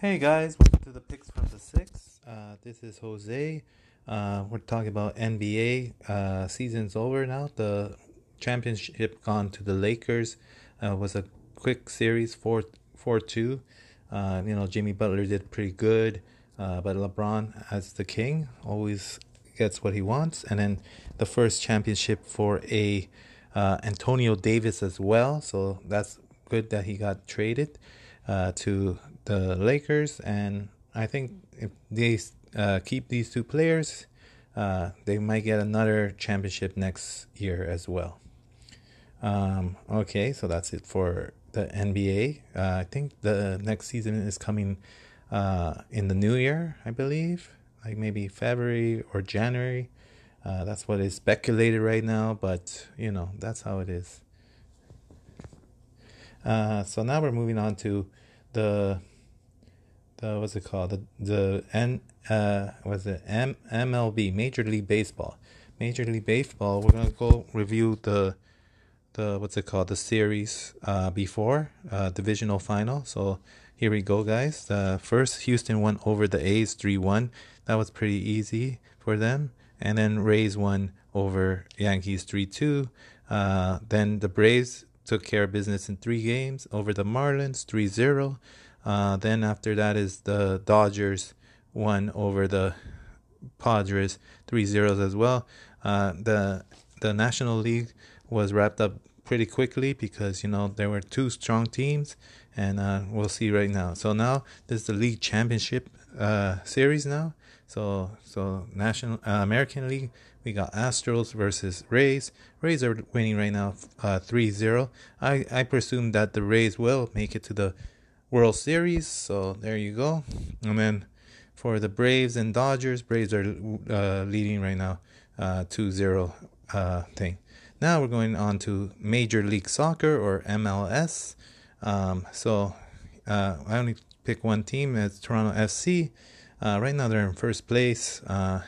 Hey guys, welcome to the picks from the six. Uh, this is Jose. Uh, we're talking about NBA. Uh, season's over now. The championship gone to the Lakers. Uh, was a quick series, four four two. Uh, you know, Jimmy Butler did pretty good, uh, but LeBron, as the king, always gets what he wants. And then the first championship for a Antonio Davis as well. So that's good that he got traded uh, to the Lakers. And I think if they uh, keep these two players, uh, they might get another championship next year as well. Um, okay, so that's it for the NBA. Uh, I think the next season is coming uh, in the new year, I believe, like maybe February or January. Uh, that's what is speculated right now, but you know that's how it is. Uh, so now we're moving on to the the what's it called the the N uh was it M MLB Major League Baseball Major League Baseball. We're gonna go review the the what's it called the series uh, before uh, divisional final. So here we go, guys. The first Houston won over the A's three one. That was pretty easy for them and then Rays won over Yankees 3 2. Uh, then the Braves took care of business in three games over the Marlins 3 0. Uh, then after that is the Dodgers won over the Padres 3 0 as well. Uh, the the National League was wrapped up pretty quickly because you know there were two strong teams, and uh, we'll see right now. So now this is the league championship uh, series now. So so National uh, American League, we got Astros versus Rays. Rays are winning right now uh 3-0. I I presume that the Rays will make it to the World Series. So there you go. And then for the Braves and Dodgers, Braves are uh, leading right now uh 2-0 uh thing. Now we're going on to Major League Soccer or MLS. Um, so uh, I only pick one team. It's Toronto FC. Uh, right now they're in first place. Uh,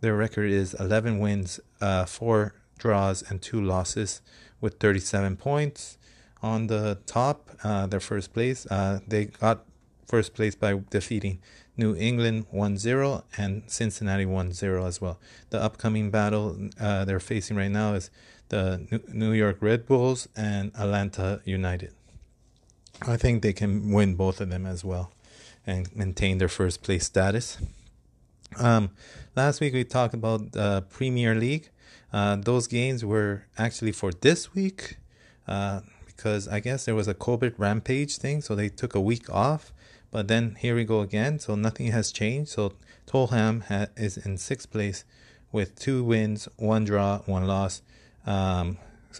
their record is 11 wins, uh, 4 draws, and 2 losses with 37 points. On the top, uh, their first place, uh, they got first place by defeating New England 1 0 and Cincinnati 1 0 as well. The upcoming battle uh, they're facing right now is the New York Red Bulls and Atlanta United. I think they can win both of them as well and maintain their first place status. Um, last week we talked about uh, Premier League. Uh, those games were actually for this week uh, because I guess there was a COVID rampage thing, so they took a week off. But then here we go again, so nothing has changed. So Tottenham ha- is in sixth place with two wins, one draw, one loss. Um,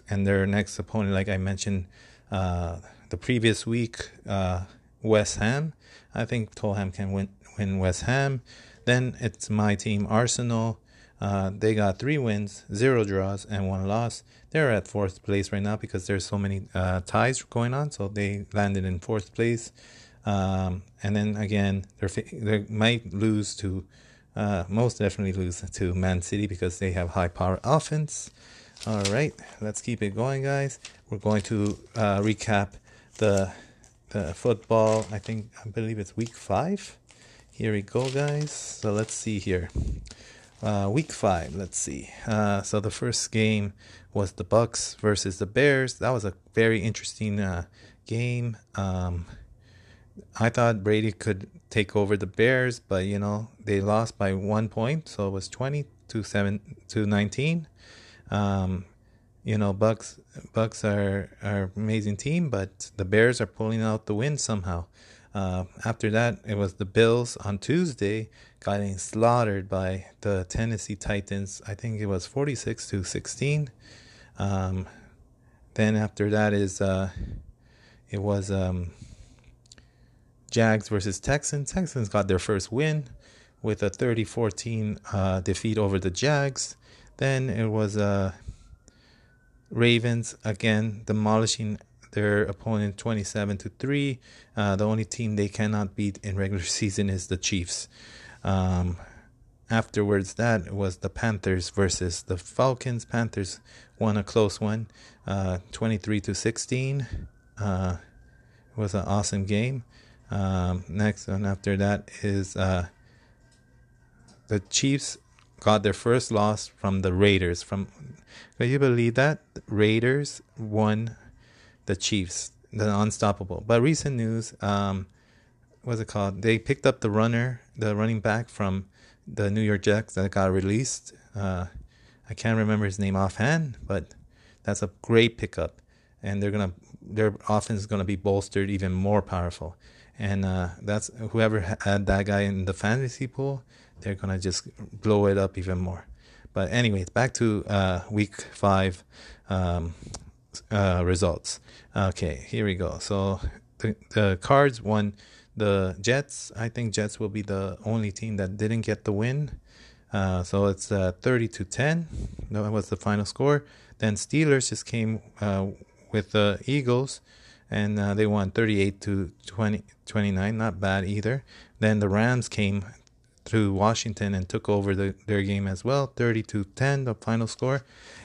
and their next opponent, like I mentioned uh, the previous week, uh, West Ham. I think Tottenham can win win West Ham. Then it's my team Arsenal. Uh, they got three wins, zero draws, and one loss. They're at fourth place right now because there's so many uh, ties going on. So they landed in fourth place. Um, and then again, they might lose to, uh, most definitely lose to Man City because they have high power offense. All right, let's keep it going, guys. We're going to uh, recap the the football. I think I believe it's week five. Here we go, guys. So let's see here. Uh, week five. Let's see. Uh, so the first game was the Bucs versus the Bears. That was a very interesting uh, game. Um, I thought Brady could take over the Bears, but you know they lost by one point, so it was twenty to seven to nineteen. Um, you know, Bucs Bucs are are amazing team, but the Bears are pulling out the win somehow. Uh, after that, it was the Bills on Tuesday getting slaughtered by the Tennessee Titans. I think it was 46 to 16. Um, then after that is uh, it was um, Jags versus Texans. Texans got their first win with a 30-14 uh, defeat over the Jags. Then it was uh, Ravens again demolishing their opponent 27 to 3. Uh, the only team they cannot beat in regular season is the Chiefs. Um, afterwards, that was the Panthers versus the Falcons. Panthers won a close one, uh, 23 to 16. Uh, it was an awesome game. Um, next one after that is uh, the Chiefs got their first loss from the Raiders. From can you believe that Raiders won the Chiefs, the unstoppable. But recent news, um, what's it called? They picked up the runner, the running back from the New York Jets that got released. Uh, I can't remember his name offhand, but that's a great pickup, and they're gonna their offense is gonna be bolstered even more powerful. And uh, that's whoever had that guy in the fantasy pool, they're gonna just blow it up even more. But anyways, back to uh, week five um, uh, results. Okay, here we go. So the the Cards won the Jets. I think Jets will be the only team that didn't get the win. Uh, so it's uh, 30 to 10. That was the final score. Then Steelers just came uh, with the Eagles, and uh, they won 38 to 20, 29. Not bad either. Then the Rams came through Washington and took over the, their game as well, 30 to 10, the final score.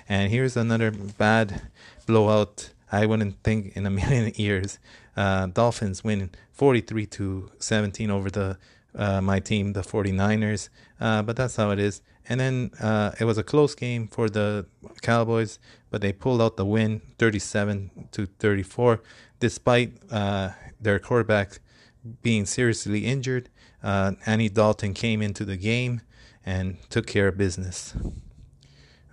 And here's another bad blowout. I wouldn't think in a million years. Uh, Dolphins win 43 to 17 over the uh, my team, the 49ers. Uh, but that's how it is. And then uh, it was a close game for the Cowboys, but they pulled out the win 37 to 34, despite uh, their quarterback being seriously injured. Uh, Andy Dalton came into the game and took care of business.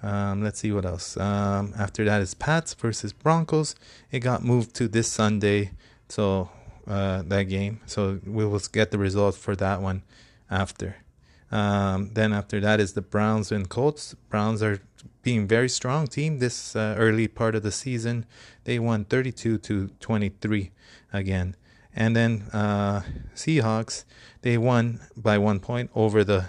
Um, let's see what else. Um, after that is Pats versus Broncos. It got moved to this Sunday, so uh, that game. So we will get the results for that one after. Um, then after that is the Browns and Colts. Browns are being very strong team this uh, early part of the season. They won 32 to 23 again. And then uh, Seahawks, they won by one point over the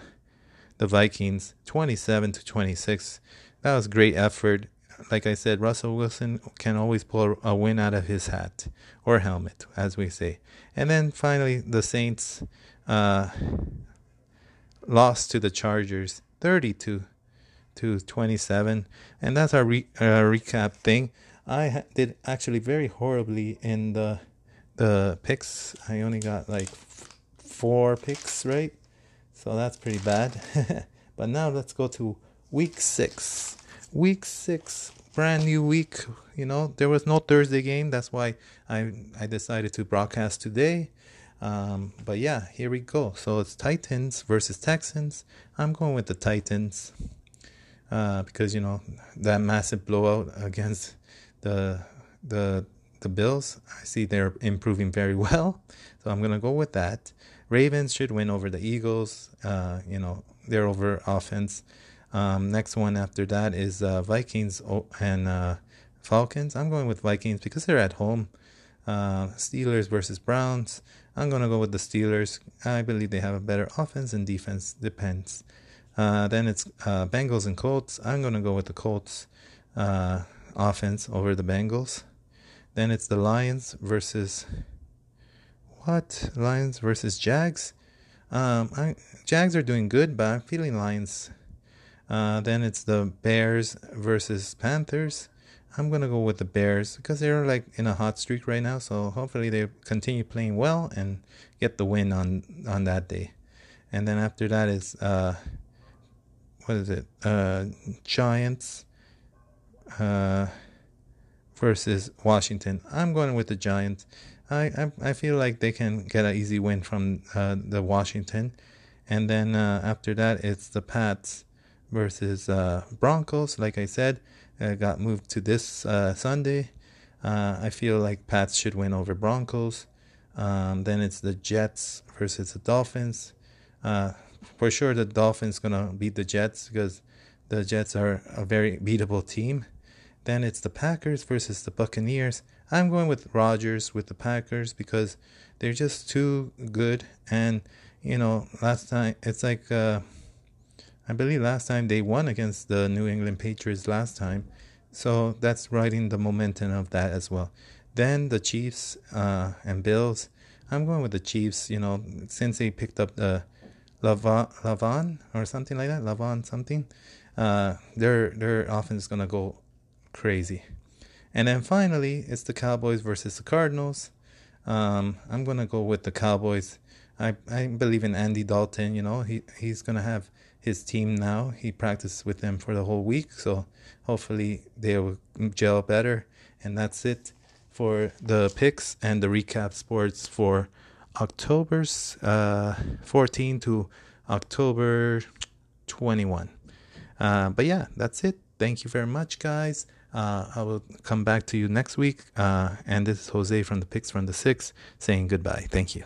the Vikings, 27 to 26. That was great effort like I said, Russell Wilson can always pull a win out of his hat or helmet, as we say. And then finally, the Saints uh, lost to the Chargers, 32 to 27, and that's our re- uh, recap thing. I ha- did actually very horribly in the the picks. I only got like four picks right, so that's pretty bad. but now let's go to week six week six, brand new week. You know, there was no Thursday game. That's why I I decided to broadcast today. Um, but yeah, here we go. So it's Titans versus Texans. I'm going with the Titans uh, because you know that massive blowout against the the the Bills. I see they're improving very well, so I'm gonna go with that. Ravens should win over the Eagles. Uh, you know, they're over offense. Um, next one after that is uh, Vikings and uh, Falcons. I'm going with Vikings because they're at home. Uh, Steelers versus Browns. I'm going to go with the Steelers. I believe they have a better offense and defense. Depends. Uh, then it's uh, Bengals and Colts. I'm going to go with the Colts offense over the Bengals. Then it's the Lions versus what? Lions versus Jags. Um, I, Jags are doing good, but I'm feeling Lions uh, then it's the Bears versus Panthers. I'm gonna go with the Bears because they're like in a hot streak right now. So hopefully they continue playing well and get the win on on that day. And then after that is uh, what is it? Uh, Giants uh, versus Washington. I'm going with the Giants. I I, I feel like they can get an easy win from uh, the Washington. And then uh, after that, it's the Pats versus uh, Broncos. Like I said, uh, got moved to this uh, Sunday. Uh, I feel like Pats should win over Broncos. Um, then it's the Jets versus the Dolphins. For sure, the Dolphins gonna beat the Jets because the Jets are a very beatable team. Then it's the Packers versus the Buccaneers. I'm going with Rodgers with the Packers because they're just too good. And you know, last time it's like uh, I believe last time they won against the New England Patriots last time. So that's riding the momentum of that as well. Then the Chiefs uh, and Bills. I'm going with the Chiefs, you know, since they picked up the Lavon, or something like that, Lavon something. Uh, their their offense is gonna go crazy. And then finally, it's the Cowboys versus the Cardinals. Um, I'm gonna go with the Cowboys. I I believe in Andy Dalton. You know, he he's gonna have his team now. He practiced with them for the whole week, so hopefully they will gel better. And that's it for the picks and the recap sports for October's uh, 14 to October 21. Uh, but yeah, that's it. Thank you very much, guys. Uh, I will come back to you next week. Uh, and this is Jose from the Picks from the Six saying goodbye. Thank you.